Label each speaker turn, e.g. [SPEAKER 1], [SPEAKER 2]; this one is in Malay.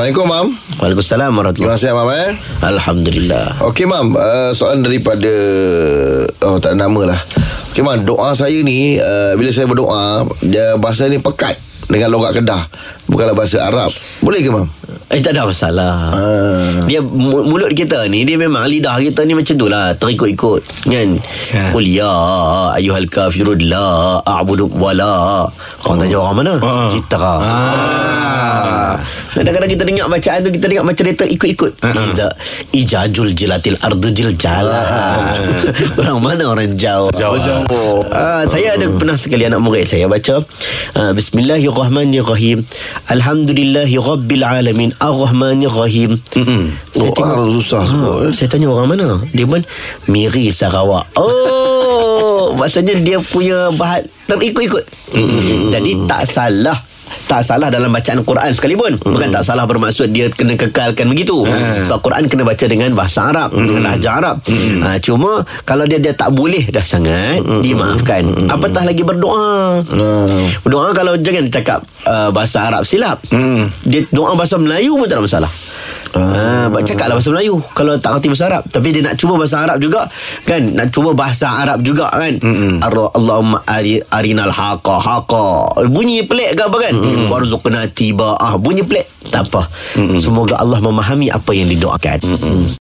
[SPEAKER 1] Assalamualaikum, Mam.
[SPEAKER 2] Waalaikumsalam
[SPEAKER 1] Terima
[SPEAKER 2] warahmatullahi
[SPEAKER 1] kasih, Mam. Eh?
[SPEAKER 2] Alhamdulillah.
[SPEAKER 1] Okey, Mam. Uh, soalan daripada... Oh, tak ada nama lah. Okey, Mam. Doa saya ni, uh, bila saya berdoa, dia bahasa ni pekat dengan logat Kedah. Bukanlah bahasa Arab. Boleh ke, Mam?
[SPEAKER 2] Eh tak ada masalah.
[SPEAKER 1] Ah.
[SPEAKER 2] Dia mu- mulut kita ni dia memang lidah kita ni macam tu lah terikut-ikut kan.
[SPEAKER 3] Ya.
[SPEAKER 2] Qul ya ayyuhal kafirun la a'budu wala. Kau tanya orang mana?
[SPEAKER 3] Ah.
[SPEAKER 2] Kita.
[SPEAKER 3] Ah.
[SPEAKER 2] Kadang-kadang kita dengar bacaan tu kita dengar macam dia terikut-ikut.
[SPEAKER 3] Ah.
[SPEAKER 2] Iza ijajul jilatil ardu jiljala. orang mana orang jauh.
[SPEAKER 3] Jauh.
[SPEAKER 2] Ah, saya ada pernah sekali anak murid saya baca ah, Bismillahirrahmanirrahim Alhamdulillahi Rabbil Alamin Ar-Rahmanirrahim
[SPEAKER 1] Mm-mm.
[SPEAKER 2] Saya
[SPEAKER 1] Oh,
[SPEAKER 2] tengok
[SPEAKER 1] ah, susah eh.
[SPEAKER 2] Saya tanya orang mana Dia pun Miri Sarawak Oh Maksudnya dia punya bahat Terikut-ikut Jadi tak salah tak salah dalam bacaan Quran sekalipun. Bukan tak salah bermaksud Dia kena kekalkan begitu. Sebab Quran kena baca dengan bahasa Arab Dengan lahjah Arab. Ha, Cuma Kalau dia dia tak boleh dah sangat Dimaafkan Apatah lagi berdoa?
[SPEAKER 1] Ah.
[SPEAKER 2] Doa kalau jangan cakap uh, bahasa Arab silap.
[SPEAKER 3] Hmm.
[SPEAKER 2] Dia doa bahasa Melayu pun tak ada masalah. Ah, uh, cakaplah bahasa Melayu. Kalau tak kerti bahasa Arab. Tapi dia nak cuba bahasa Arab juga kan? Nak cuba bahasa Arab juga kan?
[SPEAKER 3] Mm-mm.
[SPEAKER 2] Ar- Allahumma ari, arinal haqa haqa. Bunyi pelik ke apa kan? Warzuqna tiba'ah. Bunyi pelik. Tak apa. Semoga Allah memahami apa yang didoakan